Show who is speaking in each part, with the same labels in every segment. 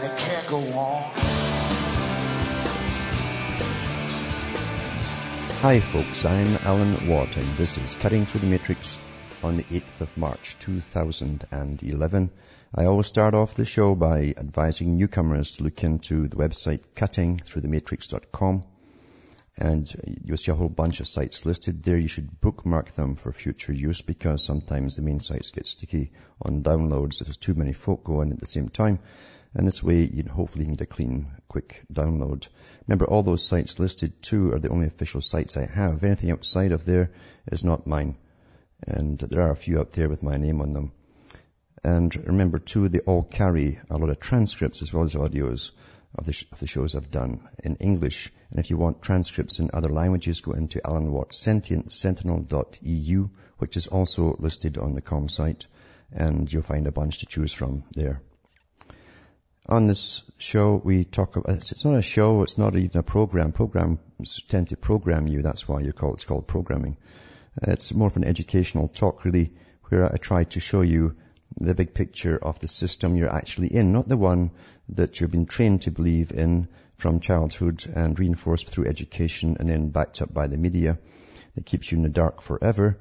Speaker 1: and it can't go on.
Speaker 2: Hi folks, I'm Alan Watt and this is Cutting Through the Matrix on the 8th of March 2011. I always start off the show by advising newcomers to look into the website cuttingthroughthematrix.com and you'll see a whole bunch of sites listed there. You should bookmark them for future use because sometimes the main sites get sticky on downloads if there's too many folk going at the same time. And this way, you hopefully get a clean, quick download. Remember, all those sites listed too are the only official sites I have. Anything outside of there is not mine. And there are a few out there with my name on them. And remember too, they all carry a lot of transcripts as well as audios of the, sh- of the shows I've done in English. And if you want transcripts in other languages, go into Alan Watt Sentient Sentinel.eu, which is also listed on the com site, and you'll find a bunch to choose from there. On this show, we talk about, it's not a show, it's not even a program. Programs tend to program you, that's why you call it's called programming. It's more of an educational talk really, where I try to show you the big picture of the system you're actually in, not the one that you've been trained to believe in from childhood and reinforced through education and then backed up by the media that keeps you in the dark forever.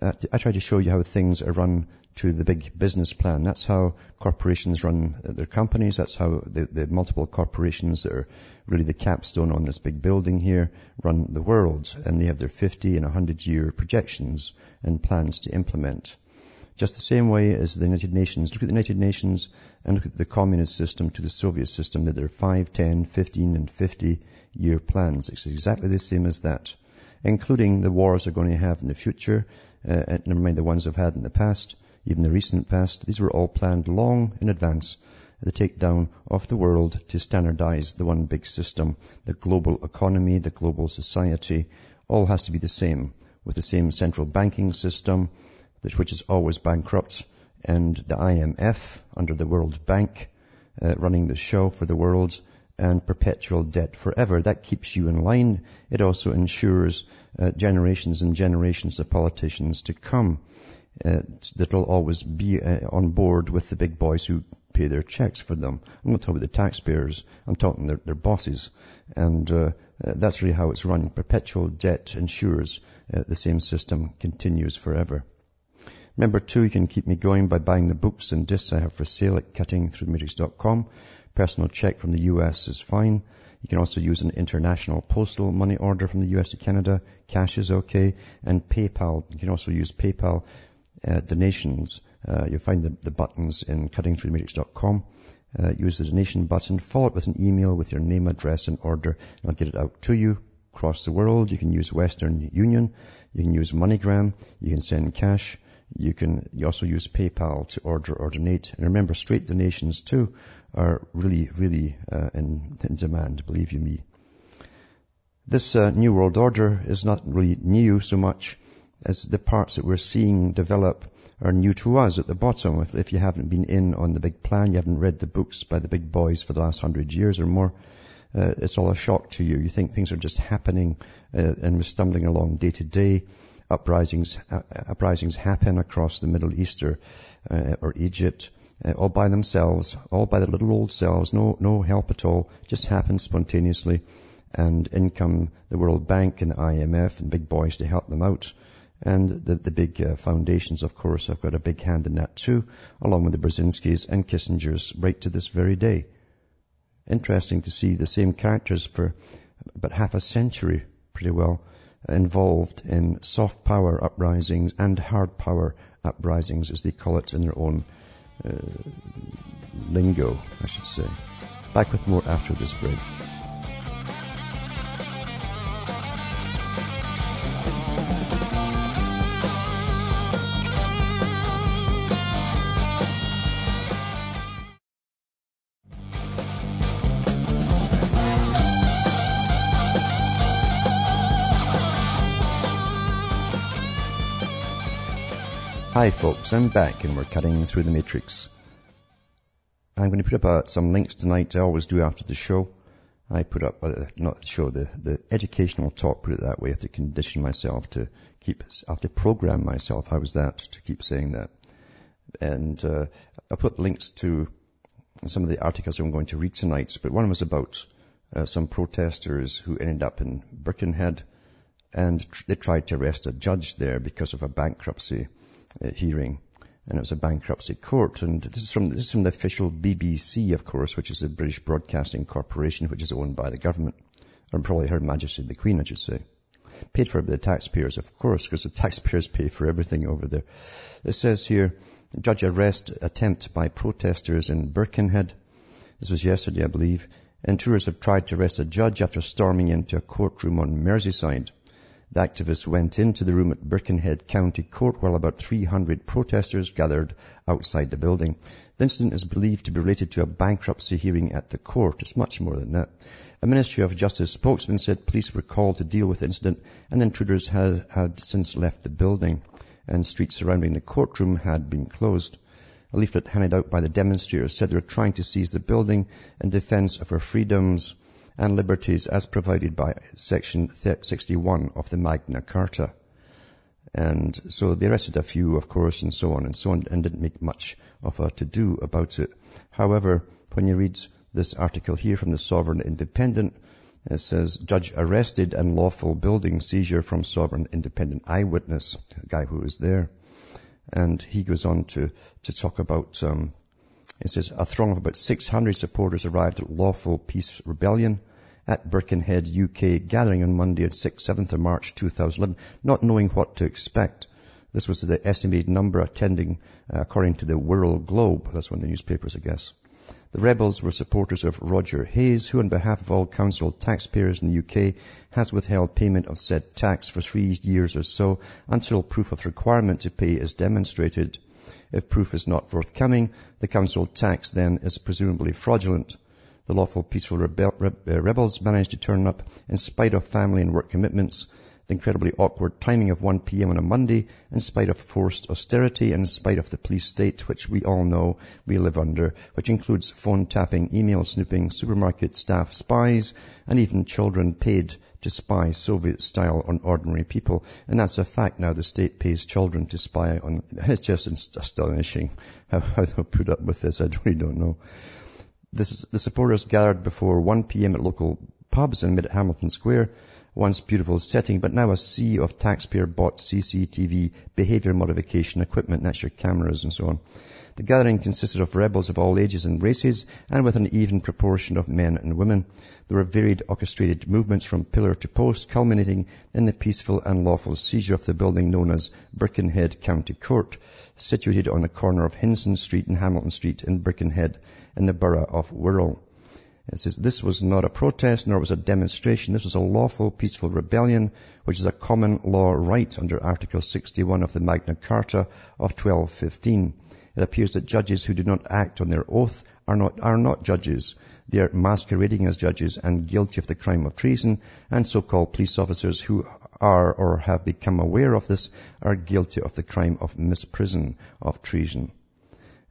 Speaker 2: Uh, I try to show you how things are run to the big business plan. That's how corporations run their companies. That's how the, the multiple corporations that are really the capstone on this big building here run the world. And they have their 50 and 100 year projections and plans to implement. Just the same way as the United Nations. Look at the United Nations and look at the communist system to the Soviet system. That there are 5, 10, 15 and 50 year plans. It's exactly the same as that. Including the wars they're going to have in the future, uh, never mind the ones they've had in the past, even the recent past. These were all planned long in advance. The takedown of the world to standardize the one big system. The global economy, the global society, all has to be the same with the same central banking system, which is always bankrupt, and the IMF under the World Bank uh, running the show for the world, and perpetual debt forever. That keeps you in line. It also ensures uh, generations and generations of politicians to come uh, that'll always be uh, on board with the big boys who pay their checks for them. I'm not talking about the taxpayers. I'm talking their, their bosses. And uh, that's really how it's run. Perpetual debt ensures uh, the same system continues forever. Remember too, you can keep me going by buying the books and discs I have for sale at cuttingthroughthematrix.com. Personal check from the US is fine. You can also use an international postal money order from the US to Canada. Cash is okay. And PayPal. You can also use PayPal uh, donations. Uh, you'll find the, the buttons in cuttingthroughthematrix.com. Uh, use the donation button. Follow it with an email with your name, address, and order, and I'll get it out to you across the world. You can use Western Union. You can use MoneyGram. You can send cash. You can you also use PayPal to order or donate. And remember, straight donations too are really, really uh, in, in, demand, believe you me. This uh, New World Order is not really new so much as the parts that we're seeing develop are new to us at the bottom. If, if you haven't been in on the big plan, you haven't read the books by the big boys for the last hundred years or more, uh, it's all a shock to you. You think things are just happening uh, and we're stumbling along day to day uprisings, uh, uprisings happen across the Middle East or, uh, or Egypt, uh, all by themselves, all by their little old selves, no, no help at all, just happen spontaneously. And in come the World Bank and the IMF and big boys to help them out. And the, the big uh, foundations, of course, have got a big hand in that too, along with the Brzezinskis and Kissingers right to this very day. Interesting to see the same characters for about half a century, pretty well, involved in soft power uprisings and hard power uprisings, as they call it in their own uh, lingo, I should say. Back with more after this break. Hi folks, I'm back and we're cutting through the matrix. I'm going to put up uh, some links tonight. I always do after the show. I put up, uh, not the show, the, the educational talk, put it that way. I have to condition myself to keep, I have to program myself. How was that? To keep saying that. And, uh, I put links to some of the articles I'm going to read tonight, but one was about uh, some protesters who ended up in Birkenhead and tr- they tried to arrest a judge there because of a bankruptcy hearing. And it was a bankruptcy court. And this is from, this is from the official BBC, of course, which is the British Broadcasting Corporation, which is owned by the government. And probably Her Majesty the Queen, I should say. Paid for by the taxpayers, of course, because the taxpayers pay for everything over there. It says here, judge arrest attempt by protesters in Birkenhead. This was yesterday, I believe. Intruders have tried to arrest a judge after storming into a courtroom on Merseyside. The activists went into the room at Birkenhead County Court while about 300 protesters gathered outside the building. The incident is believed to be related to a bankruptcy hearing at the court. It's much more than that. A Ministry of Justice spokesman said police were called to deal with the incident and the intruders had, had since left the building and streets surrounding the courtroom had been closed. A leaflet handed out by the demonstrators said they were trying to seize the building in defense of our freedoms and liberties as provided by section 61 of the Magna Carta. And so they arrested a few, of course, and so on and so on, and didn't make much of a to-do about it. However, when you read this article here from the Sovereign Independent, it says, judge arrested and lawful building seizure from Sovereign Independent eyewitness, a guy who was there. And he goes on to, to talk about, um, it says, a throng of about 600 supporters arrived at Lawful Peace Rebellion at Birkenhead, UK, gathering on Monday at 6th, 7th of March 2011, not knowing what to expect. This was the estimated number attending, uh, according to the World Globe. That's one of the newspapers, I guess. The rebels were supporters of Roger Hayes, who on behalf of all council taxpayers in the UK has withheld payment of said tax for three years or so until proof of requirement to pay is demonstrated. If proof is not forthcoming, the council tax then is presumably fraudulent. The lawful peaceful rebel, rebels managed to turn up in spite of family and work commitments, the incredibly awkward timing of 1 p.m. on a Monday, in spite of forced austerity, and in spite of the police state, which we all know we live under, which includes phone tapping, email snooping, supermarket staff spies, and even children paid to spy Soviet style on ordinary people. And that's a fact now. The state pays children to spy on, it's just astonishing how, how they put up with this. I really don't know. This, the supporters gathered before 1 p.m. at local pubs in mid Hamilton Square once beautiful setting, but now a sea of taxpayer-bought CCTV behavior modification equipment, that's your cameras and so on. The gathering consisted of rebels of all ages and races, and with an even proportion of men and women. There were varied orchestrated movements from pillar to post, culminating in the peaceful and lawful seizure of the building known as Birkenhead County Court, situated on the corner of Hinson Street and Hamilton Street in Birkenhead in the borough of Wirral. It says this was not a protest nor was a demonstration. This was a lawful, peaceful rebellion, which is a common law right under Article 61 of the Magna Carta of 1215. It appears that judges who do not act on their oath are not, are not judges. They are masquerading as judges and guilty of the crime of treason, and so-called police officers who are or have become aware of this are guilty of the crime of misprision of treason.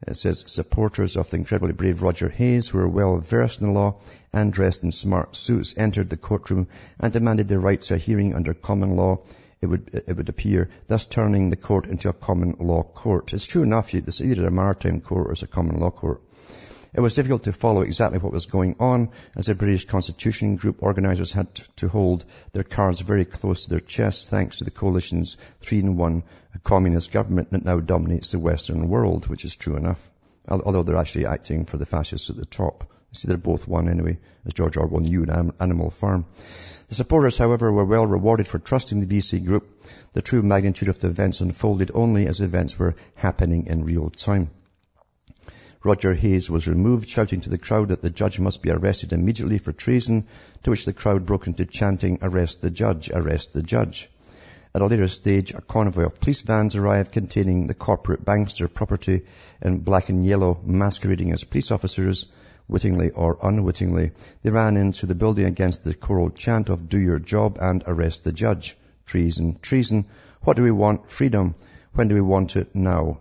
Speaker 2: It says supporters of the incredibly brave Roger Hayes, who were well versed in the law and dressed in smart suits, entered the courtroom and demanded their right to a hearing under common law. It would, it would appear, thus turning the court into a common law court. It's true enough, it's either a maritime court or it's a common law court. It was difficult to follow exactly what was going on as the British Constitution Group organisers had to hold their cards very close to their chests thanks to the coalition's three-in-one communist government that now dominates the Western world, which is true enough. Although they're actually acting for the fascists at the top. See, they're both one anyway, as George Orwell knew in Animal Farm. The supporters, however, were well rewarded for trusting the BC group. The true magnitude of the events unfolded only as events were happening in real time. Roger Hayes was removed, shouting to the crowd that the judge must be arrested immediately for treason, to which the crowd broke into chanting, arrest the judge, arrest the judge. At a later stage, a convoy of police vans arrived containing the corporate bankster property in black and yellow, masquerading as police officers, wittingly or unwittingly. They ran into the building against the choral chant of do your job and arrest the judge. Treason, treason. What do we want? Freedom. When do we want it? Now.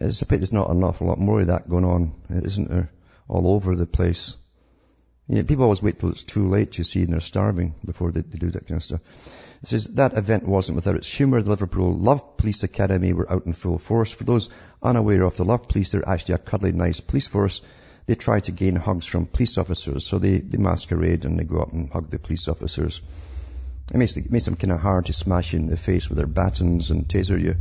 Speaker 2: It's a pity there's not an awful lot more of that going on, isn't there? All over the place. You know, people always wait till it's too late, you see, and they're starving before they, they do that kind of stuff. It says that event wasn't without its humour. The Liverpool Love Police Academy were out in full force. For those unaware of the Love Police, they're actually a cuddly, nice police force. They try to gain hugs from police officers, so they, they masquerade and they go up and hug the police officers. It makes, it makes them kind of hard to smash you in the face with their batons and taser you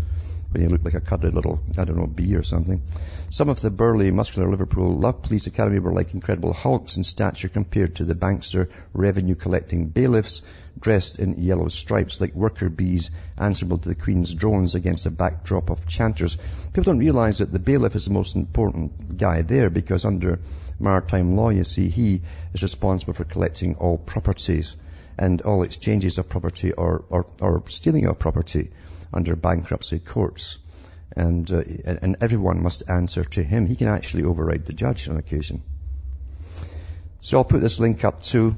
Speaker 2: when you look like a cuddly little, I don't know, bee or something. Some of the burly, muscular Liverpool Love Police Academy were like incredible hulks in stature compared to the bankster revenue collecting bailiffs dressed in yellow stripes like worker bees answerable to the Queen's drones against a backdrop of chanters. People don't realize that the bailiff is the most important guy there because under maritime law, you see, he is responsible for collecting all properties and all exchanges of property or, or, or stealing of property under bankruptcy courts. And, uh, and everyone must answer to him. He can actually override the judge on occasion. So I'll put this link up too,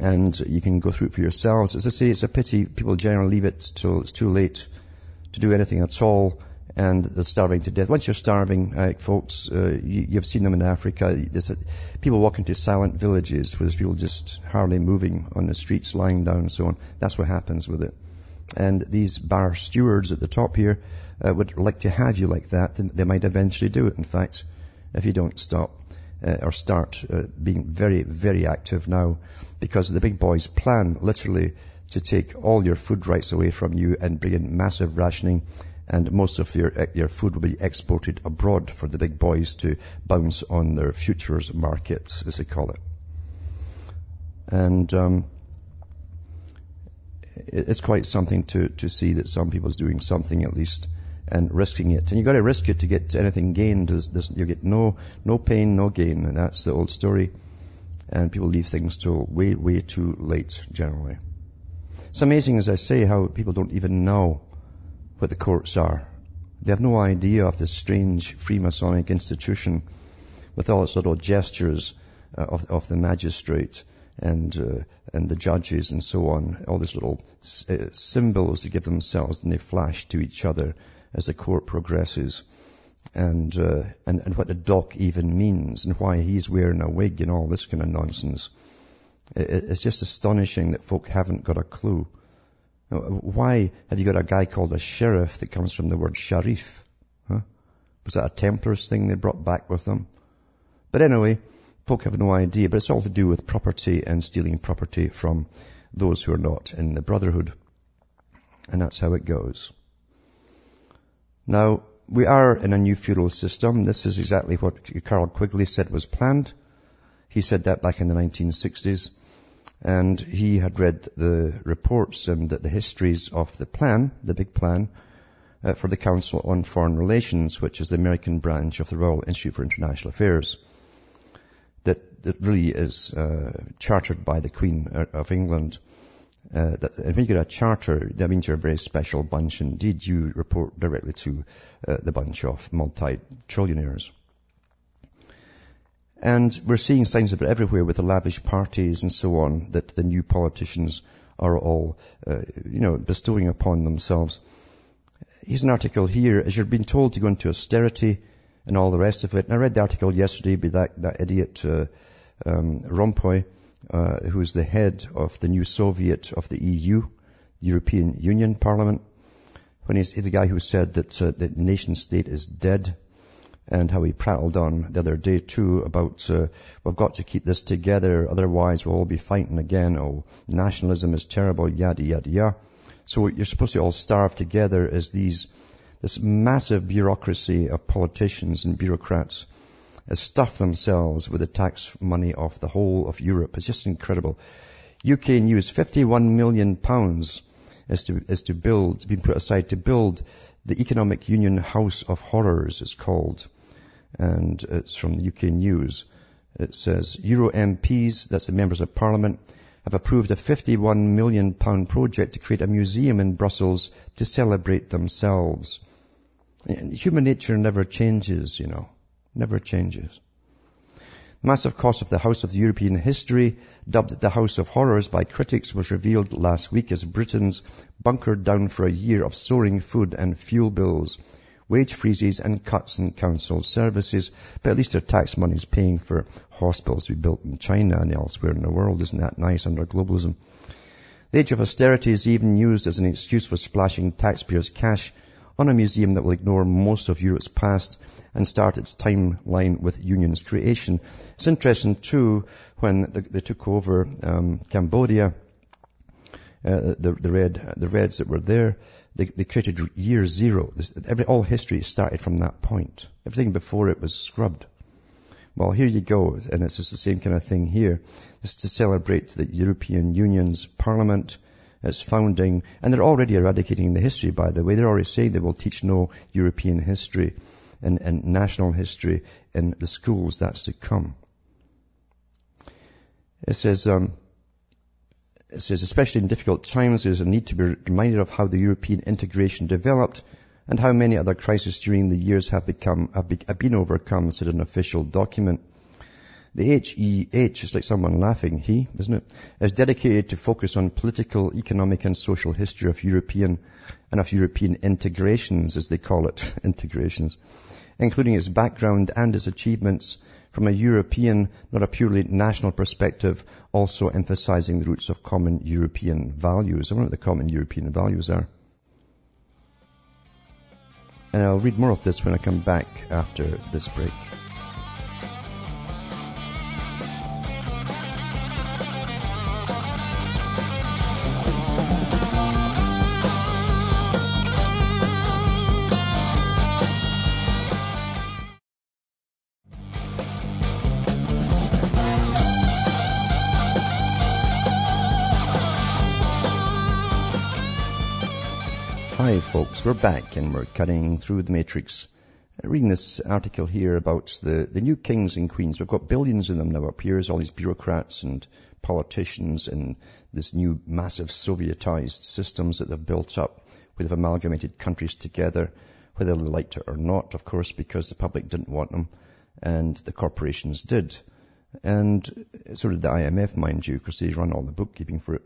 Speaker 2: and you can go through it for yourselves. As I say, it's a pity people generally leave it till it's too late to do anything at all, and they're starving to death. Once you're starving, uh, folks, uh, you, have seen them in Africa. There's a, people walk into silent villages where there's people just hardly moving on the streets, lying down and so on. That's what happens with it. And these bar stewards at the top here uh, would like to have you like that, and they might eventually do it, in fact, if you don't stop uh, or start uh, being very, very active now, because the big boys plan literally to take all your food rights away from you and bring in massive rationing and most of your, uh, your food will be exported abroad for the big boys to bounce on their futures markets, as they call it. And um, it's quite something to, to see that some people's doing something at least and risking it. And you've got to risk it to get anything gained. There's, there's, you get no, no pain, no gain. And that's the old story. And people leave things till way, way too late, generally. It's amazing, as I say, how people don't even know what the courts are. They have no idea of this strange Freemasonic institution with all its little gestures uh, of, of the magistrate and uh, and the judges and so on, all these little uh, symbols they give themselves and they flash to each other as the court progresses, and uh, and and what the dock even means and why he's wearing a wig and all this kind of nonsense. It, it's just astonishing that folk haven't got a clue. Why have you got a guy called a sheriff that comes from the word sharif? Huh? Was that a Templars thing they brought back with them? But anyway, folk have no idea, but it's all to do with property and stealing property from those who are not in the brotherhood. And that's how it goes. Now, we are in a new feudal system. This is exactly what Carroll Quigley said was planned. He said that back in the 1960s. And he had read the reports and the histories of the plan, the big plan, uh, for the Council on Foreign Relations, which is the American branch of the Royal Institute for International Affairs that, really is uh, chartered by the Queen of England. Uh, that, and when you get a charter, that means you're a very special bunch indeed. You report directly to uh, the bunch of multi-trillionaires. And we're seeing signs of it everywhere with the lavish parties and so on that the new politicians are all, uh, you know, bestowing upon themselves. Here's an article here. As you're being told to go into austerity, and all the rest of it. And I read the article yesterday by that, that idiot uh, um, Rompuy, uh, who's the head of the new Soviet of the EU, European Union Parliament, when he's, the guy who said that uh, the nation state is dead and how he prattled on the other day too about uh, we've got to keep this together, otherwise we'll all be fighting again. Oh, nationalism is terrible, yada yada yada. So you're supposed to all starve together as these this massive bureaucracy of politicians and bureaucrats has stuffed themselves with the tax money of the whole of Europe. It's just incredible. UK News, 51 million pounds is to, is to build, been put aside to build the Economic Union House of Horrors, it's called. And it's from the UK News. It says, Euro MPs, that's the members of parliament, have approved a 51 million pound project to create a museum in Brussels to celebrate themselves. Human nature never changes, you know. Never changes. The Massive cost of the House of European History, dubbed the House of Horrors by critics, was revealed last week as Britons bunkered down for a year of soaring food and fuel bills, wage freezes and cuts in council services. But at least their tax money is paying for hospitals to be built in China and elsewhere in the world. Isn't that nice under globalism? The age of austerity is even used as an excuse for splashing taxpayers' cash on a museum that will ignore most of Europe's past and start its timeline with Union's creation. It's interesting too when they took over um, Cambodia, uh, the, the, red the Reds that were there, they, they created year zero. Every, all history started from that point. Everything before it was scrubbed. Well, here you go, and it's just the same kind of thing here. It's to celebrate the European Union's Parliament, its founding, and they're already eradicating the history, by the way. They're already saying they will teach no European history and, and national history in the schools. That's to come. It says, um, it says, especially in difficult times, there's a need to be reminded of how the European integration developed and how many other crises during the years have become, have, have been overcome, said an official document. The HEH is like someone laughing, he, isn't it, is dedicated to focus on political, economic and social history of European and of European integrations, as they call it, integrations, including its background and its achievements from a European, not a purely national perspective, also emphasizing the roots of common European values. I wonder what the common European values are. And I'll read more of this when I come back after this break. We're back and we're cutting through the matrix. Uh, reading this article here about the, the new kings and queens. We've got billions of them now up here, all these bureaucrats and politicians and this new massive Sovietized systems that they've built up where they've amalgamated countries together, whether they liked it or not, of course, because the public didn't want them and the corporations did. And so did the IMF, mind you, because they run all the bookkeeping for it.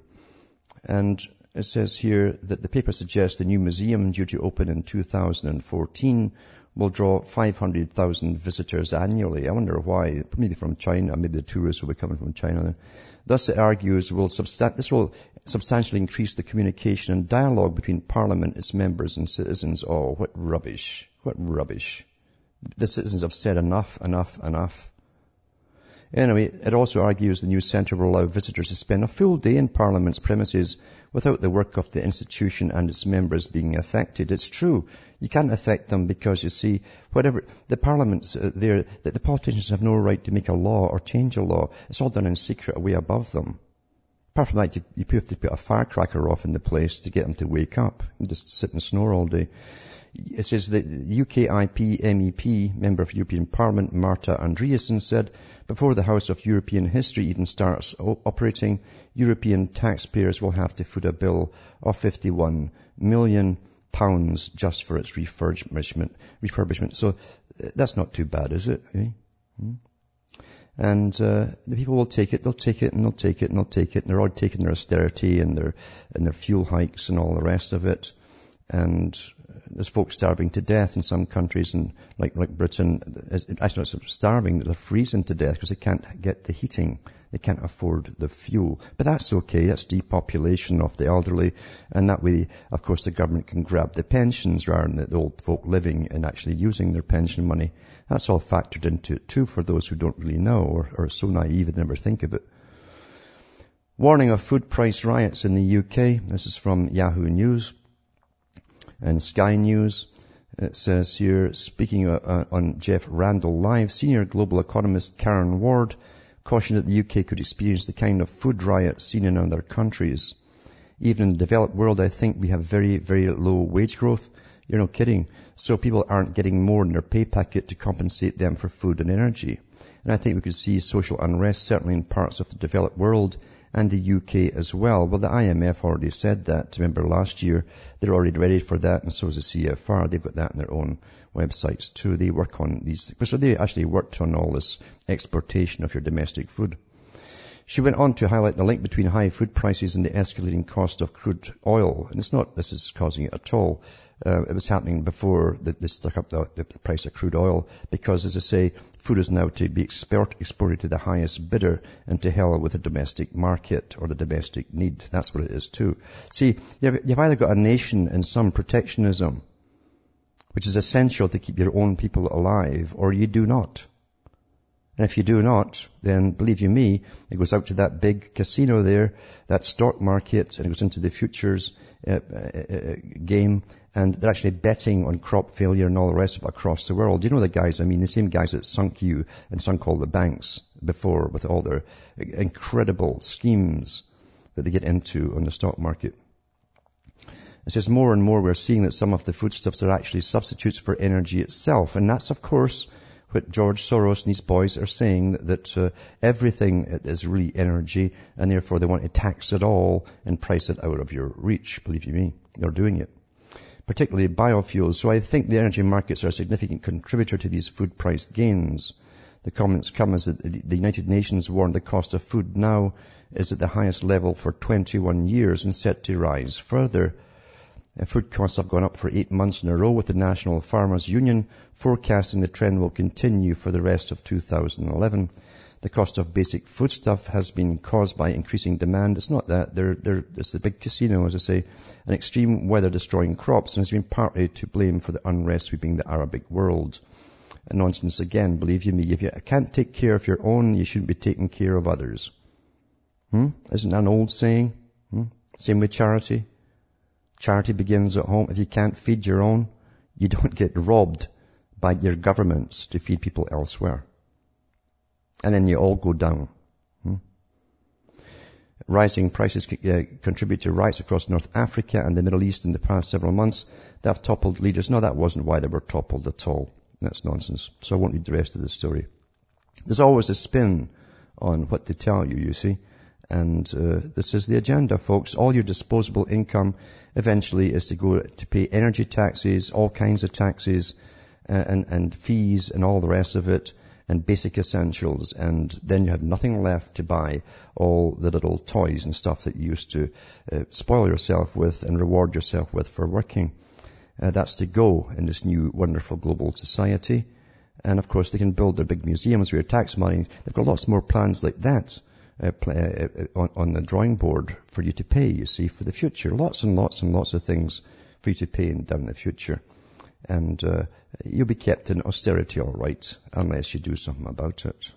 Speaker 2: And it says here that the paper suggests the new museum due to open in 2014 will draw 500,000 visitors annually. I wonder why. Maybe from China. Maybe the tourists will be coming from China. Thus, it argues will substan- this will substantially increase the communication and dialogue between Parliament, its members, and citizens. Oh, what rubbish! What rubbish! The citizens have said enough, enough, enough. Anyway, it also argues the new centre will allow visitors to spend a full day in Parliament's premises without the work of the institution and its members being affected. It's true. You can't affect them because you see, whatever, the Parliament's uh, there, that the politicians have no right to make a law or change a law. It's all done in secret away above them. Apart from that, you, you have to put a firecracker off in the place to get them to wake up and just sit and snore all day. It says that UKIP MEP, member of European Parliament, Marta Andreasen said, before the House of European History even starts operating, European taxpayers will have to foot a bill of 51 million pounds just for its refurbishment. refurbishment. So uh, that's not too bad, is it? Eh? Hmm? And uh, the people will take it, they'll take it, and they'll take it, and they'll take it, and they're all taking their austerity and their and their fuel hikes and all the rest of it. And there's folks starving to death in some countries, and like like Britain, actually not starving, they're freezing to death because they can't get the heating, they can't afford the fuel. But that's okay. That's depopulation of the elderly, and that way, of course, the government can grab the pensions rather than the old folk living and actually using their pension money. That's all factored into it too for those who don't really know or are so naive and never think of it. Warning of food price riots in the UK. This is from Yahoo News and Sky News. It says here, speaking uh, uh, on Jeff Randall Live, senior global economist Karen Ward cautioned that the UK could experience the kind of food riot seen in other countries. Even in the developed world, I think we have very, very low wage growth. You're no kidding. So people aren't getting more in their pay packet to compensate them for food and energy. And I think we could see social unrest certainly in parts of the developed world and the UK as well. Well, the IMF already said that. Remember last year, they're already ready for that, and so is the CFR. They've got that in their own websites too. They work on these, so they actually worked on all this exportation of your domestic food. She went on to highlight the link between high food prices and the escalating cost of crude oil. And it's not this is causing it at all. Uh, it was happening before the, they stuck up the, the, price of crude oil because, as I say, food is now to be export, exported to the highest bidder and to hell with the domestic market or the domestic need. That's what it is too. See, you've, you've either got a nation in some protectionism, which is essential to keep your own people alive, or you do not. And if you do not, then believe you me, it goes out to that big casino there, that stock market, and it goes into the futures uh, uh, uh, game, and they're actually betting on crop failure and all the rest of it across the world. You know the guys, I mean, the same guys that sunk you and sunk all the banks before with all their incredible schemes that they get into on the stock market. It says more and more we're seeing that some of the foodstuffs are actually substitutes for energy itself. And that's, of course, what George Soros and these boys are saying that uh, everything is really energy and therefore they want to tax it all and price it out of your reach. Believe you me, they're doing it. Particularly biofuels. So I think the energy markets are a significant contributor to these food price gains. The comments come as the United Nations warned the cost of food now is at the highest level for 21 years and set to rise further. Uh, food costs have gone up for eight months in a row with the National Farmers Union forecasting the trend will continue for the rest of 2011. The cost of basic foodstuff has been caused by increasing demand. It's not that. They're, they're, it's the big casino, as I say, and extreme weather destroying crops and has been partly to blame for the unrest sweeping the Arabic world. And nonsense again, believe you me, if you can't take care of your own, you shouldn't be taking care of others. Hmm? Isn't that an old saying? Hmm? Same with charity. Charity begins at home. If you can't feed your own, you don't get robbed by your governments to feed people elsewhere. And then you all go down. Hmm? Rising prices uh, contribute to riots across North Africa and the Middle East in the past several months. They have toppled leaders. No, that wasn't why they were toppled at all. That's nonsense. So I won't read the rest of the story. There's always a spin on what they tell you, you see. And uh, this is the agenda, folks. All your disposable income eventually is to go to pay energy taxes, all kinds of taxes, uh, and, and fees and all the rest of it, and basic essentials. And then you have nothing left to buy all the little toys and stuff that you used to uh, spoil yourself with and reward yourself with for working. Uh, that's to go in this new wonderful global society. And of course, they can build their big museums with your tax money. They've got lots more plans like that uh, uh, uh, on, on the drawing board for you to pay, you see, for the future. Lots and lots and lots of things for you to pay in, down in the future. And uh, you'll be kept in austerity all right, unless you do something about it.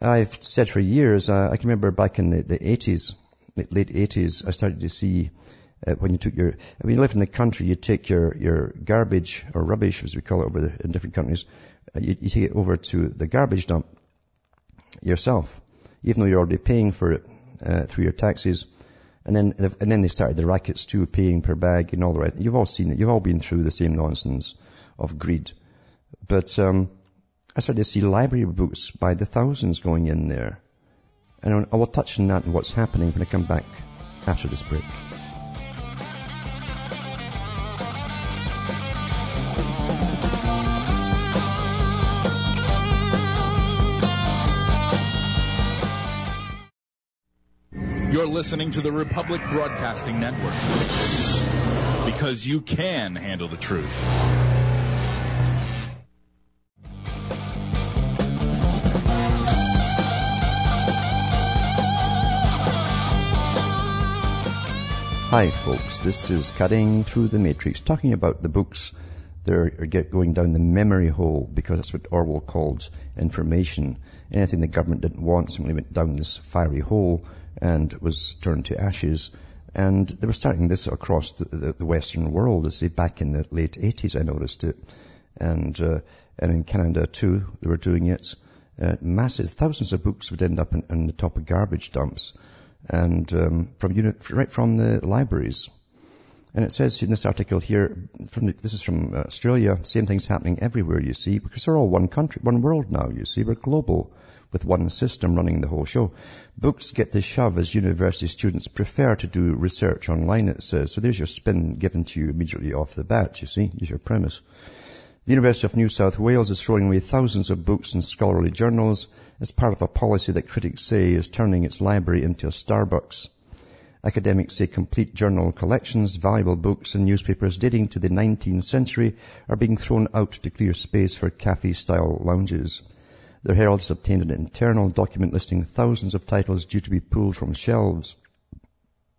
Speaker 2: I've said for years, uh, I can remember back in the, the 80s, late 80s, I started to see uh, when you took your, when you live in the country, you take your, your garbage or rubbish, as we call it over the, in different countries, uh, you, you take it over to the garbage dump yourself, even though you're already paying for it uh, through your taxes. And then, and then they started the rackets too, paying per bag and all the rest. You've all seen it. You've all been through the same nonsense of greed. But um, I started to see library books by the thousands going in there. And I will touch on that and what's happening when I come back after this break.
Speaker 3: Listening to the Republic Broadcasting Network because you can handle the truth.
Speaker 2: Hi folks, this is Cutting Through the Matrix, talking about the books that are going down the memory hole because that's what Orwell called information. Anything the government didn't want simply went down this fiery hole and was turned to ashes. And they were starting this across the, the, the Western world, as say back in the late 80s I noticed it. And, uh, and in Canada too, they were doing it. Uh, massive, thousands of books would end up in, in the top of garbage dumps and um, from unit, right from the libraries. And it says in this article here, from the, this is from Australia, same thing's happening everywhere, you see, because we're all one country, one world now, you see. We're global with one system running the whole show. Books get the shove as university students prefer to do research online, it says. So there's your spin given to you immediately off the bat, you see. Here's your premise. The University of New South Wales is throwing away thousands of books and scholarly journals as part of a policy that critics say is turning its library into a Starbucks. Academics say complete journal collections, valuable books and newspapers dating to the 19th century are being thrown out to clear space for cafe-style lounges. The Herald has obtained an internal document listing thousands of titles due to be pulled from shelves.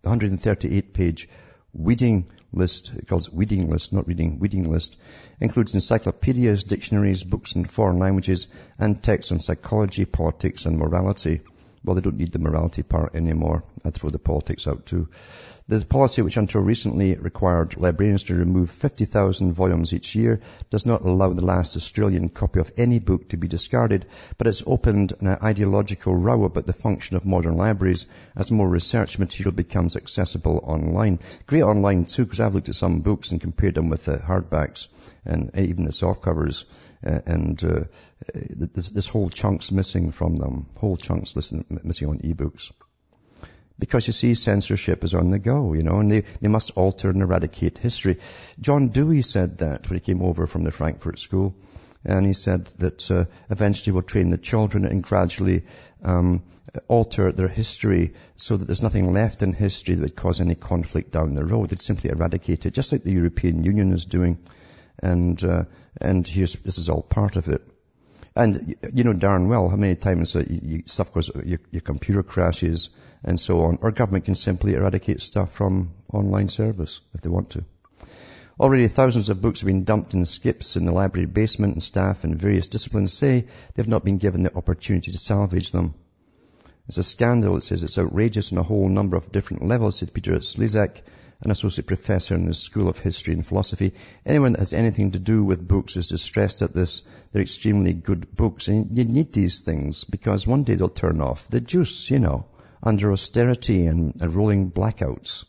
Speaker 2: The 138-page weeding list, it calls weeding list, not reading, weeding list, includes encyclopedias, dictionaries, books in foreign languages, and texts on psychology, politics, and morality. Well, they don't need the morality part anymore. I'd throw the politics out too. The policy which until recently required librarians to remove 50,000 volumes each year does not allow the last Australian copy of any book to be discarded, but it's opened an ideological row about the function of modern libraries as more research material becomes accessible online. Great online too, because I've looked at some books and compared them with the hardbacks and even the soft covers uh, and uh, this, this, whole chunk's missing from them. Whole chunks missing on ebooks. Because you see, censorship is on the go, you know, and they, they must alter and eradicate history. John Dewey said that when he came over from the Frankfurt School. And he said that uh, eventually we'll train the children and gradually um, alter their history so that there's nothing left in history that would cause any conflict down the road. They'd simply eradicate it, just like the European Union is doing. And uh, and here's this is all part of it. And you know darn well how many times uh, you, stuff goes, your, your, computer crashes and so on. Our government can simply eradicate stuff from online service if they want to. Already thousands of books have been dumped in skips in the library basement and staff in various disciplines say they've not been given the opportunity to salvage them. It's a scandal, it says. It's outrageous on a whole number of different levels, said Peter Slezak, an associate professor in the School of History and Philosophy. Anyone that has anything to do with books is distressed at this. They're extremely good books. And you need these things because one day they'll turn off. The juice, you know, under austerity and, rolling blackouts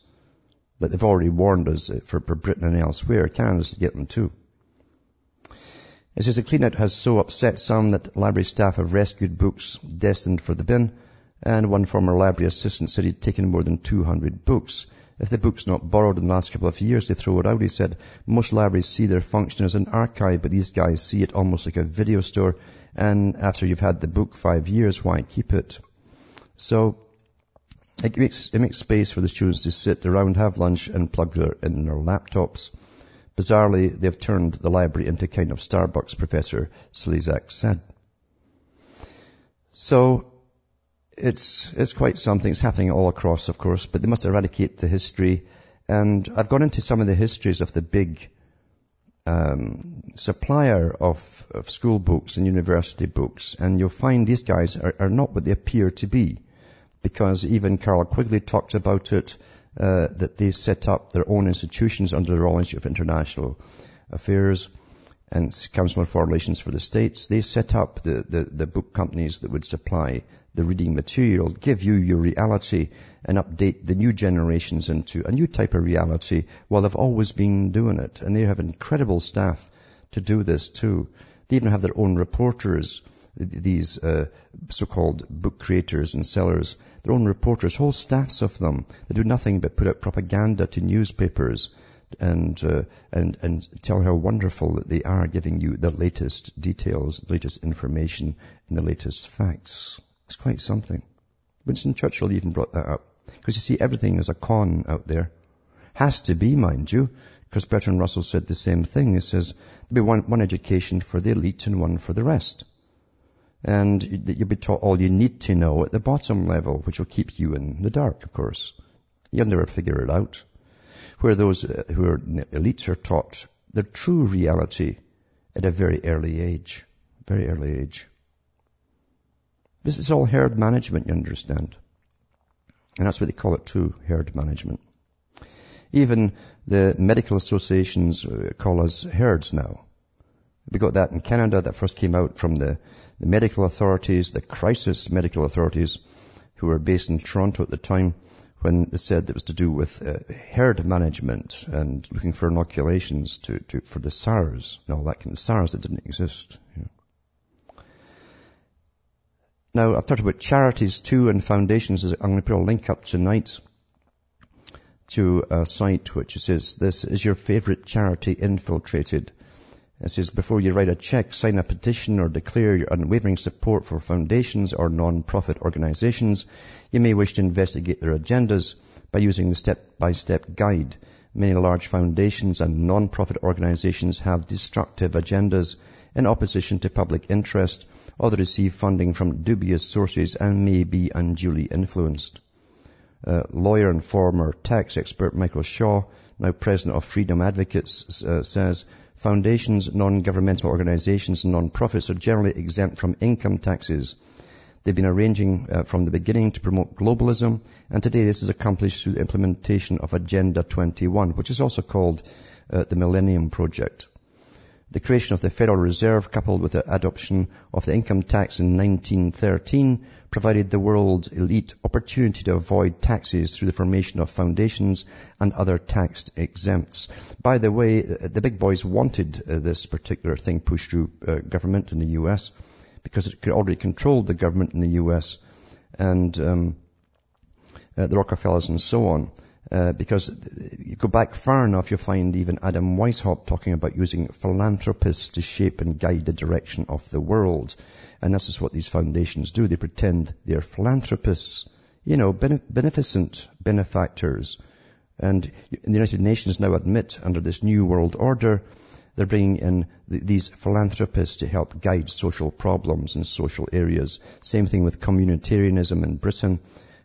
Speaker 2: that they've already warned us for, for Britain and elsewhere. Canada's to get them too. It says the cleanout has so upset some that library staff have rescued books destined for the bin, and one former library assistant said he'd taken more than 200 books. If the book's not borrowed in the last couple of years, they throw it out. He said, most libraries see their function as an archive, but these guys see it almost like a video store. And after you've had the book five years, why keep it? So, it makes, it makes space for the students to sit around, have lunch, and plug their, in their laptops. Bizarrely, they've turned the library into kind of Starbucks, Professor Slezak said. So, it's, it's quite something. It's happening all across, of course, but they must eradicate the history. And I've gone into some of the histories of the big um, supplier of, of school books and university books, and you'll find these guys are, are not what they appear to be, because even Carroll Quigley talked about it, uh, that they set up their own institutions under the Royal Institute of International Affairs and Council Foreign Relations for the States. They set up the, the, the book companies that would supply the reading material, give you your reality and update the new generations into a new type of reality while they've always been doing it. And they have incredible staff to do this too. They even have their own reporters, these uh, so-called book creators and sellers, their own reporters, whole staffs of them. They do nothing but put out propaganda to newspapers and uh, and and tell how wonderful that they are giving you the latest details, the latest information, and the latest facts. It's quite something. Winston Churchill even brought that up. Because you see, everything is a con out there. Has to be, mind you, because Bertrand Russell said the same thing. He says, there'll be one, one education for the elite and one for the rest. And you'll be taught all you need to know at the bottom level, which will keep you in the dark, of course. You'll never figure it out. Where those uh, who are elites are taught their true reality at a very early age. Very early age. This is all herd management, you understand. And that's what they call it too, herd management. Even the medical associations uh, call us herds now. We got that in Canada that first came out from the, the medical authorities, the crisis medical authorities, who were based in Toronto at the time when they said it was to do with uh, herd management and looking for inoculations to, to, for the SARS and all that kind of SARS that didn't exist. You know. Now, I've talked about charities too and foundations. I'm going to put a link up tonight to a site which says, this is your favorite charity infiltrated. It says, before you write a check, sign a petition or declare your unwavering support for foundations or non-profit organizations. You may wish to investigate their agendas by using the step-by-step guide. Many large foundations and non-profit organizations have destructive agendas in opposition to public interest or they receive funding from dubious sources and may be unduly influenced. Uh, lawyer and former tax expert Michael Shaw, now president of Freedom Advocates, uh, says Foundations, non-governmental organizations and non-profits are generally exempt from income taxes. They've been arranging uh, from the beginning to promote globalism, and today this is accomplished through the implementation of Agenda 21, which is also called uh, the Millennium Project. The creation of the Federal Reserve coupled with the adoption of the income tax in 1913 provided the world's elite opportunity to avoid taxes through the formation of foundations and other tax exempts. By the way, uh, the big boys wanted uh, this particular thing pushed through uh, government in the US because it could already controlled the government in the US and um, the Rockefellers and so on. Uh, because you go back far enough, you'll find even Adam Weishaupt talking about using philanthropists to shape and guide the direction of the world. And this is what these foundations do. They pretend they're philanthropists, you know, beneficent benefactors. And the United Nations now admit under this new world order, they're bringing in these philanthropists to help guide social problems in social areas. Same thing with communitarianism in Britain.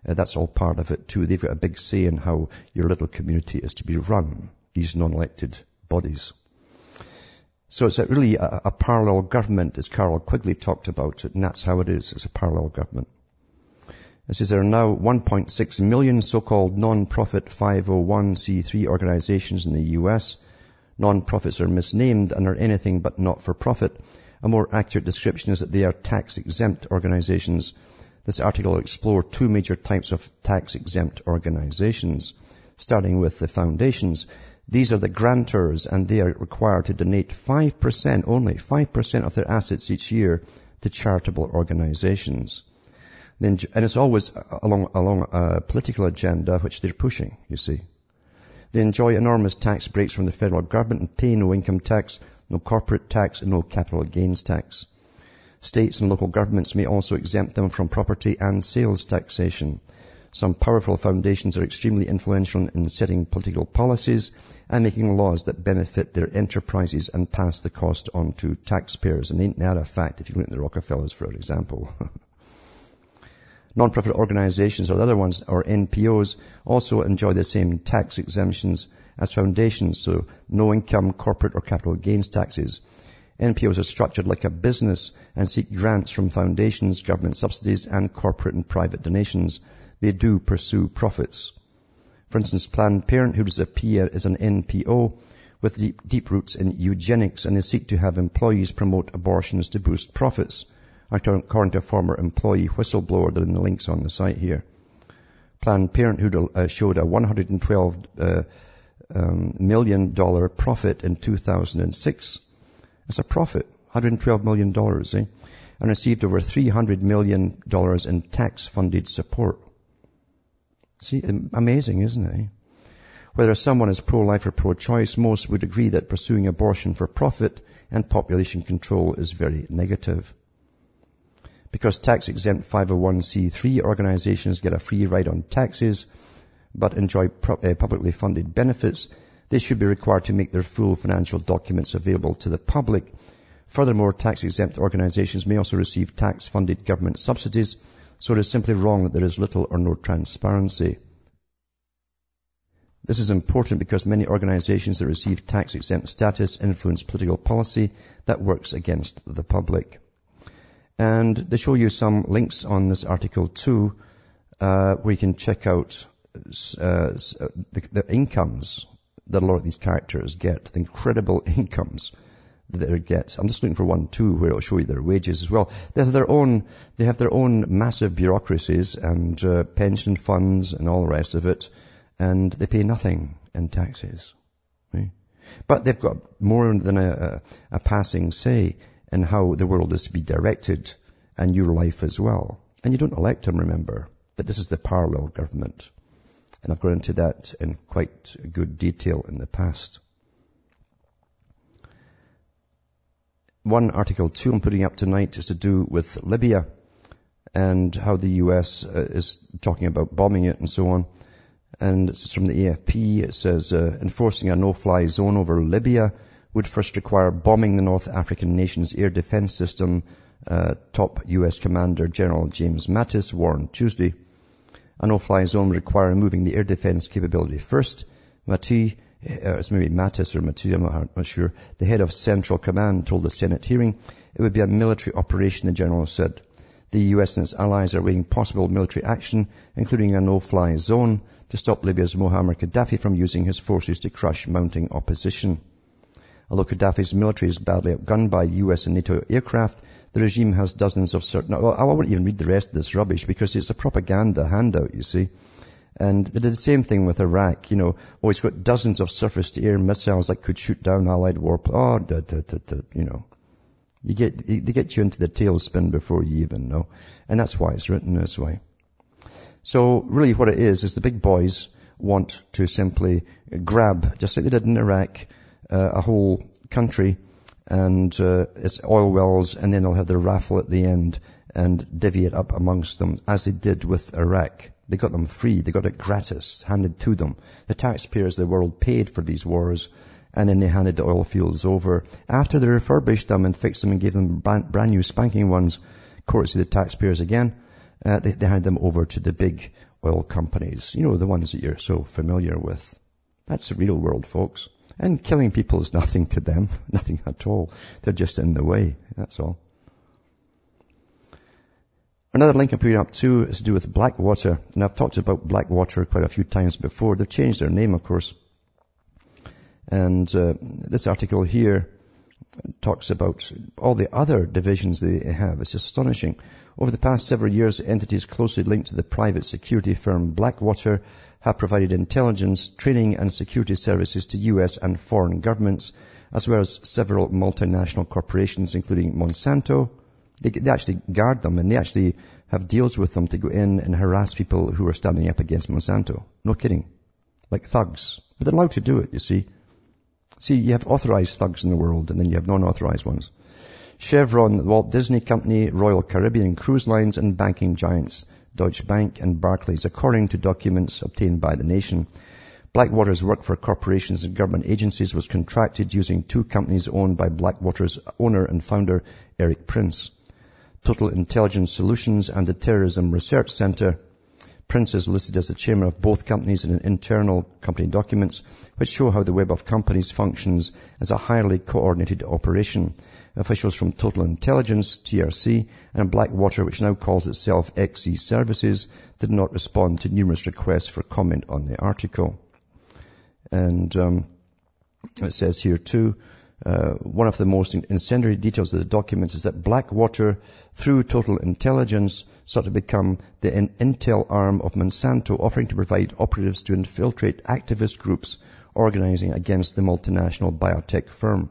Speaker 2: Uh, that's all part of it too. They've got a big say in how your little community is to be run, these non-elected bodies. So it's a really a, a, parallel government, as Carroll Quigley talked about it, and that's how it is. It's a parallel government. It says there are now 1.6 million so-called non-profit 501c3 organizations in the US. Non-profits are misnamed and are anything but not-for-profit. A more accurate description is that they are tax-exempt organizations this article will explore two major types of tax-exempt organizations, starting with the foundations. These are the grantors and they are required to donate 5% only, 5% of their assets each year to charitable organizations. Then, and it's always along, along a political agenda which they're pushing, you see. They enjoy enormous tax breaks from the federal government and pay no income tax, no corporate tax, and no capital gains tax. States and local governments may also exempt them from property and sales taxation. Some powerful foundations are extremely influential in setting political policies and making laws that benefit their enterprises and pass the cost on to taxpayers. And ain't that a fact if you look at the Rockefellers, for example. Non-profit organizations or the other ones, or NPOs, also enjoy the same tax exemptions as foundations, so no income, corporate or capital gains taxes. NPOs are structured like a business and seek grants from foundations, government subsidies, and corporate and private donations. They do pursue profits. For instance, Planned Parenthood is, a P, is an NPO with deep, deep roots in eugenics, and they seek to have employees promote abortions to boost profits, according to a former employee whistleblower. There are the links on the site here. Planned Parenthood uh, showed a 112 uh, um, million dollar profit in 2006 it's a profit, $112 million, eh? and received over $300 million in tax-funded support. See, amazing, isn't it? Eh? Whether someone is pro-life or pro-choice, most would agree that pursuing abortion for profit and population control is very negative. Because tax-exempt 501c3 organizations get a free ride on taxes, but enjoy uh, publicly funded benefits, they should be required to make their full financial documents available to the public. Furthermore, tax-exempt organizations may also receive tax-funded government subsidies, so it is simply wrong that there is little or no transparency. This is important because many organizations that receive tax-exempt status influence political policy that works against the public. And they show you some links on this article too, uh, where you can check out uh, the, the incomes that a lot of these characters get, the incredible incomes that they get. I'm just looking for one too where it'll show you their wages as well. They have their own, they have their own massive bureaucracies and uh, pension funds and all the rest of it, and they pay nothing in taxes. Right? But they've got more than a, a, a passing say in how the world is to be directed and your life as well. And you don't elect them, remember. But this is the parallel government. And I've gone into that in quite good detail in the past. One article too I'm putting up tonight is to do with Libya and how the US uh, is talking about bombing it and so on. And it's from the AFP. It says, uh, enforcing a no-fly zone over Libya would first require bombing the North African nation's air defense system, uh, top US Commander General James Mattis warned Tuesday. A no-fly zone require removing the air defense capability first. Mattis uh, it's maybe Mattis or Mattia, I'm not, not sure, the head of Central Command told the Senate hearing it would be a military operation, the general said. The US and its allies are weighing possible military action, including a no-fly zone, to stop Libya's Muammar Gaddafi from using his forces to crush mounting opposition. Although Gaddafi's military is badly outgunned by US and NATO aircraft, the regime has dozens of certain, well, I won't even read the rest of this rubbish because it's a propaganda handout, you see. And they did the same thing with Iraq. You know, oh, it's got dozens of surface-to-air missiles that could shoot down Allied warplanes. Oh, da, da, da, da, you know. You get, they get you into the tailspin before you even know. And that's why it's written this way. So really what it is, is the big boys want to simply grab, just like they did in Iraq, a whole country and uh, its oil wells, and then they'll have their raffle at the end and divvy it up amongst them, as they did with Iraq. They got them free. They got it gratis, handed to them. The taxpayers of the world paid for these wars, and then they handed the oil fields over. After they refurbished them and fixed them and gave them brand, brand new spanking ones, courtesy of the taxpayers again, uh, they, they handed them over to the big oil companies. You know, the ones that you're so familiar with. That's the real world, folks. And killing people is nothing to them. Nothing at all. They're just in the way. That's all. Another link I'm putting up too is to do with Blackwater. And I've talked about Blackwater quite a few times before. They've changed their name, of course. And uh, this article here talks about all the other divisions they have. It's astonishing. Over the past several years, entities closely linked to the private security firm Blackwater have provided intelligence, training and security services to US and foreign governments, as well as several multinational corporations, including Monsanto, they, they actually guard them and they actually have deals with them to go in and harass people who are standing up against Monsanto. No kidding. Like thugs. But they're allowed to do it, you see. See, you have authorized thugs in the world and then you have non-authorized ones. Chevron, the Walt Disney Company, Royal Caribbean Cruise Lines and banking giants, Deutsche Bank and Barclays, according to documents obtained by the nation. Blackwater's work for corporations and government agencies was contracted using two companies owned by Blackwater's owner and founder, Erik Prince. Total Intelligence Solutions and the Terrorism Research Center. Prince is listed as the chairman of both companies in internal company documents, which show how the web of companies functions as a highly coordinated operation. Officials from Total Intelligence, TRC, and Blackwater, which now calls itself XE Services, did not respond to numerous requests for comment on the article. And um, it says here too, uh, one of the most incendiary details of the documents is that Blackwater, through total intelligence, sought to become the intel arm of Monsanto, offering to provide operatives to infiltrate activist groups organizing against the multinational biotech firm.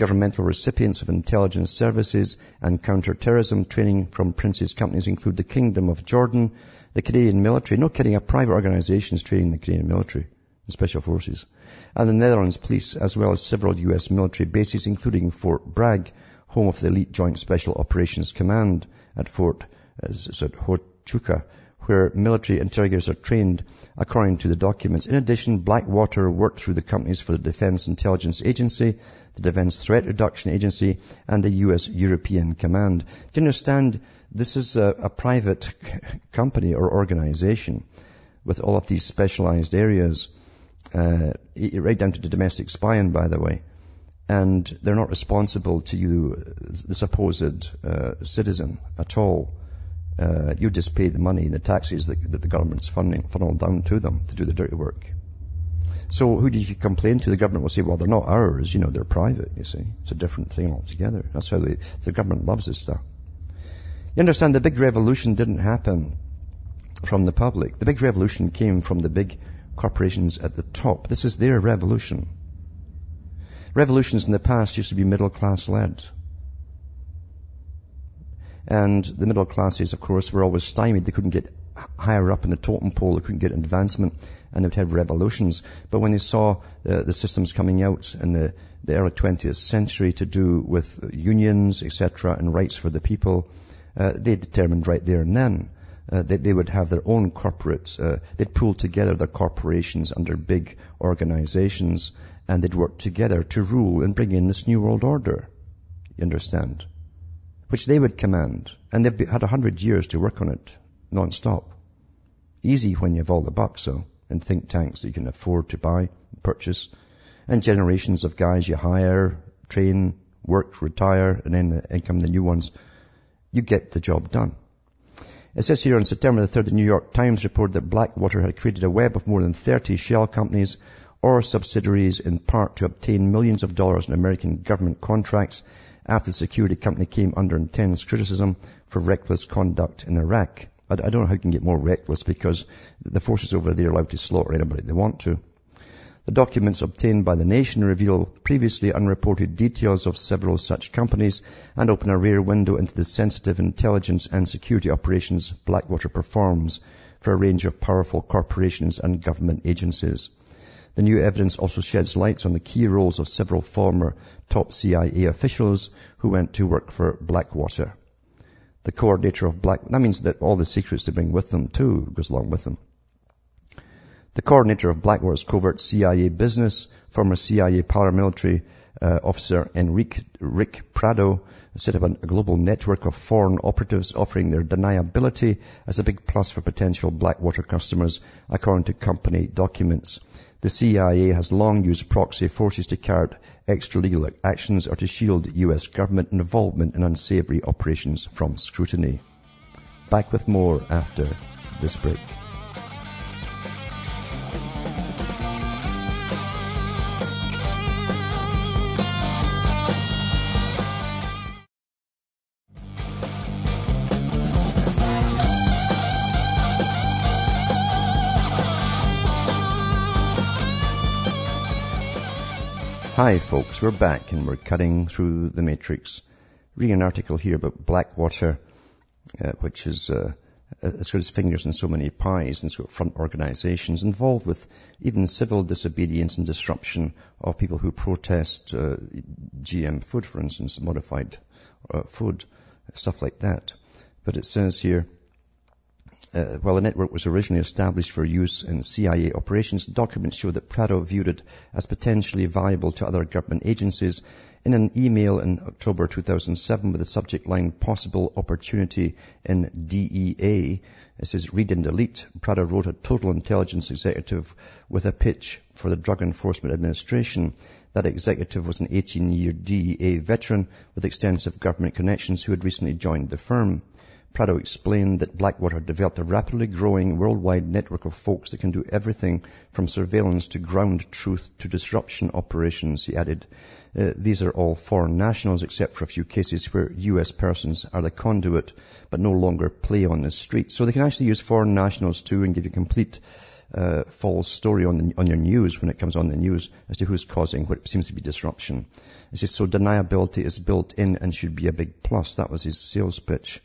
Speaker 2: Governmental recipients of intelligence services and counter-terrorism training from Prince's companies include the Kingdom of Jordan, the Canadian military, no kidding, a private organization is training the Canadian military and special forces, and the Netherlands police, as well as several U.S. military bases, including Fort Bragg, home of the Elite Joint Special Operations Command at Fort uh, Huachuca, where military interrogators are trained according to the documents. In addition, Blackwater worked through the companies for the Defense Intelligence Agency, the Defense Threat Reduction Agency, and the U.S. European Command. Do you understand? This is a, a private company or organization with all of these specialized areas uh, right down to the domestic spying, by the way. And they're not responsible to you, the supposed uh, citizen, at all. Uh, you just pay the money, and the taxes that, that the government's funding, funnel down to them to do the dirty work. So who do you complain to? The government will say, well, they're not ours, you know, they're private, you see. It's a different thing altogether. That's how they, the government loves this stuff. You understand, the big revolution didn't happen from the public. The big revolution came from the big corporations at the top. This is their revolution. Revolutions in the past used to be middle class led. And the middle classes, of course, were always stymied. They couldn't get higher up in the totem pole. They couldn't get advancement and they would have revolutions. But when they saw uh, the systems coming out in the, the early 20th century to do with unions, etc., and rights for the people, uh, they determined right there and then uh, that they would have their own corporate, uh, they'd pool together their corporations under big organizations and they'd work together to rule and bring in this new world order. You understand? Which they would command. And they've had a hundred years to work on it, non-stop. Easy when you have all the bucks, though, and think tanks that you can afford to buy, purchase, and generations of guys you hire, train, work, retire, and then in come the new ones. You get the job done. It says here on September the 3rd, the New York Times reported that Blackwater had created a web of more than 30 shell companies or subsidiaries in part to obtain millions of dollars in American government contracts after the security company came under intense criticism for reckless conduct in Iraq. I don't know how you can get more reckless because the forces over there are allowed to slaughter anybody they want to. The documents obtained by the nation reveal previously unreported details of several such companies and open a rare window into the sensitive intelligence and security operations Blackwater performs for a range of powerful corporations and government agencies. The new evidence also sheds light on the key roles of several former top CIA officials who went to work for Blackwater. The coordinator of Black, that means that all the secrets they bring with them too goes along with them. The coordinator of Blackwater's covert CIA business, former CIA paramilitary uh, officer Enrique Rick Prado, set up a global network of foreign operatives offering their deniability as a big plus for potential Blackwater customers, according to company documents. The CIA has long used proxy forces to carry out extralegal actions or to shield U.S. government involvement in unsavory operations from scrutiny. Back with more after this break. Hi folks, we're back and we're cutting through the matrix. Reading an article here about Blackwater, uh, which is uh, as good as fingers in so many pies and of front organizations involved with even civil disobedience and disruption of people who protest uh, GM food, for instance, modified uh, food, stuff like that. But it says here, uh, while the network was originally established for use in CIA operations, documents show that Prado viewed it as potentially valuable to other government agencies. In an email in October 2007 with the subject line possible opportunity in DEA, it says read and delete. Prado wrote a total intelligence executive with a pitch for the Drug Enforcement Administration. That executive was an 18-year DEA veteran with extensive government connections who had recently joined the firm. Prado explained that Blackwater developed a rapidly growing worldwide network of folks that can do everything from surveillance to ground truth to disruption operations, he added. Uh, these are all foreign nationals except for a few cases where US persons are the conduit but no longer play on the street. So they can actually use foreign nationals too and give you a complete uh, false story on, the, on your news when it comes on the news as to who's causing what seems to be disruption. It says, so deniability is built in and should be a big plus. That was his sales pitch.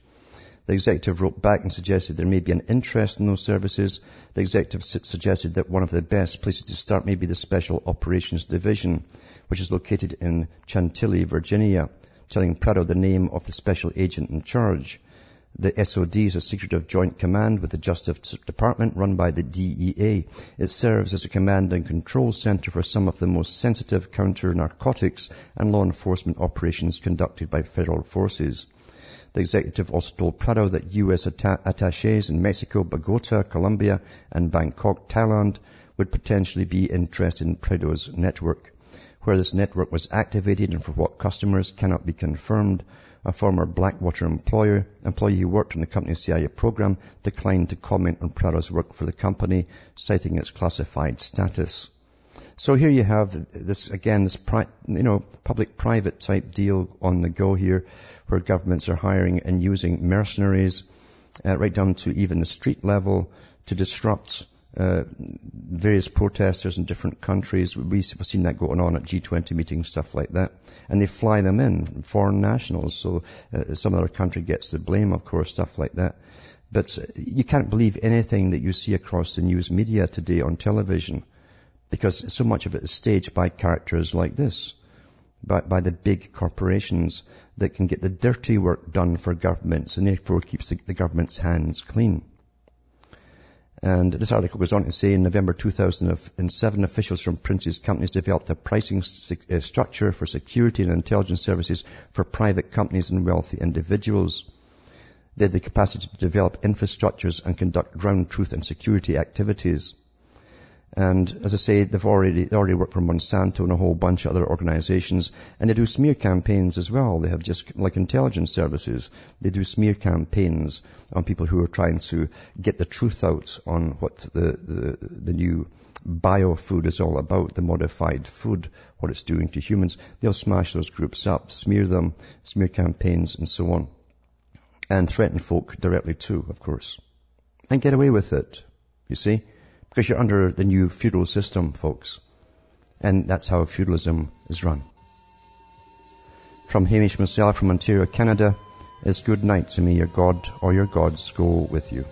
Speaker 2: The executive wrote back and suggested there may be an interest in those services. The executive su- suggested that one of the best places to start may be the Special Operations Division, which is located in Chantilly, Virginia, telling Prado the name of the special agent in charge. The SOD is a secretive joint command with the Justice Department run by the DEA. It serves as a command and control center for some of the most sensitive counter-narcotics and law enforcement operations conducted by federal forces. The executive also told Prado that U.S. atta- attaches in Mexico, Bogota, Colombia, and Bangkok, Thailand would potentially be interested in Prado's network. Where this network was activated and for what customers cannot be confirmed, a former Blackwater employer, employee who worked on the company's CIA program declined to comment on Prado's work for the company, citing its classified status. So here you have this, again, this, pri- you know, public-private type deal on the go here, where governments are hiring and using mercenaries, uh, right down to even the street level, to disrupt uh, various protesters in different countries. We've seen that going on at G20 meetings, stuff like that. And they fly them in, foreign nationals. So uh, some other country gets the blame, of course, stuff like that. But you can't believe anything that you see across the news media today on television because so much of it is staged by characters like this, by, by the big corporations that can get the dirty work done for governments and therefore keeps the, the government's hands clean. And this article goes on to say in November 2007, officials from Prince's companies developed a pricing uh, structure for security and intelligence services for private companies and wealthy individuals. They had the capacity to develop infrastructures and conduct ground truth and security activities. And as I say, they've already, they already for Monsanto and a whole bunch of other organizations. And they do smear campaigns as well. They have just, like intelligence services, they do smear campaigns on people who are trying to get the truth out on what the, the, the new biofood is all about, the modified food, what it's doing to humans. They'll smash those groups up, smear them, smear campaigns and so on. And threaten folk directly too, of course. And get away with it, you see. Because you're under the new feudal system, folks. And that's how feudalism is run. From Hamish Marcel from Ontario, Canada, it's good night to me, your God or your gods go with you.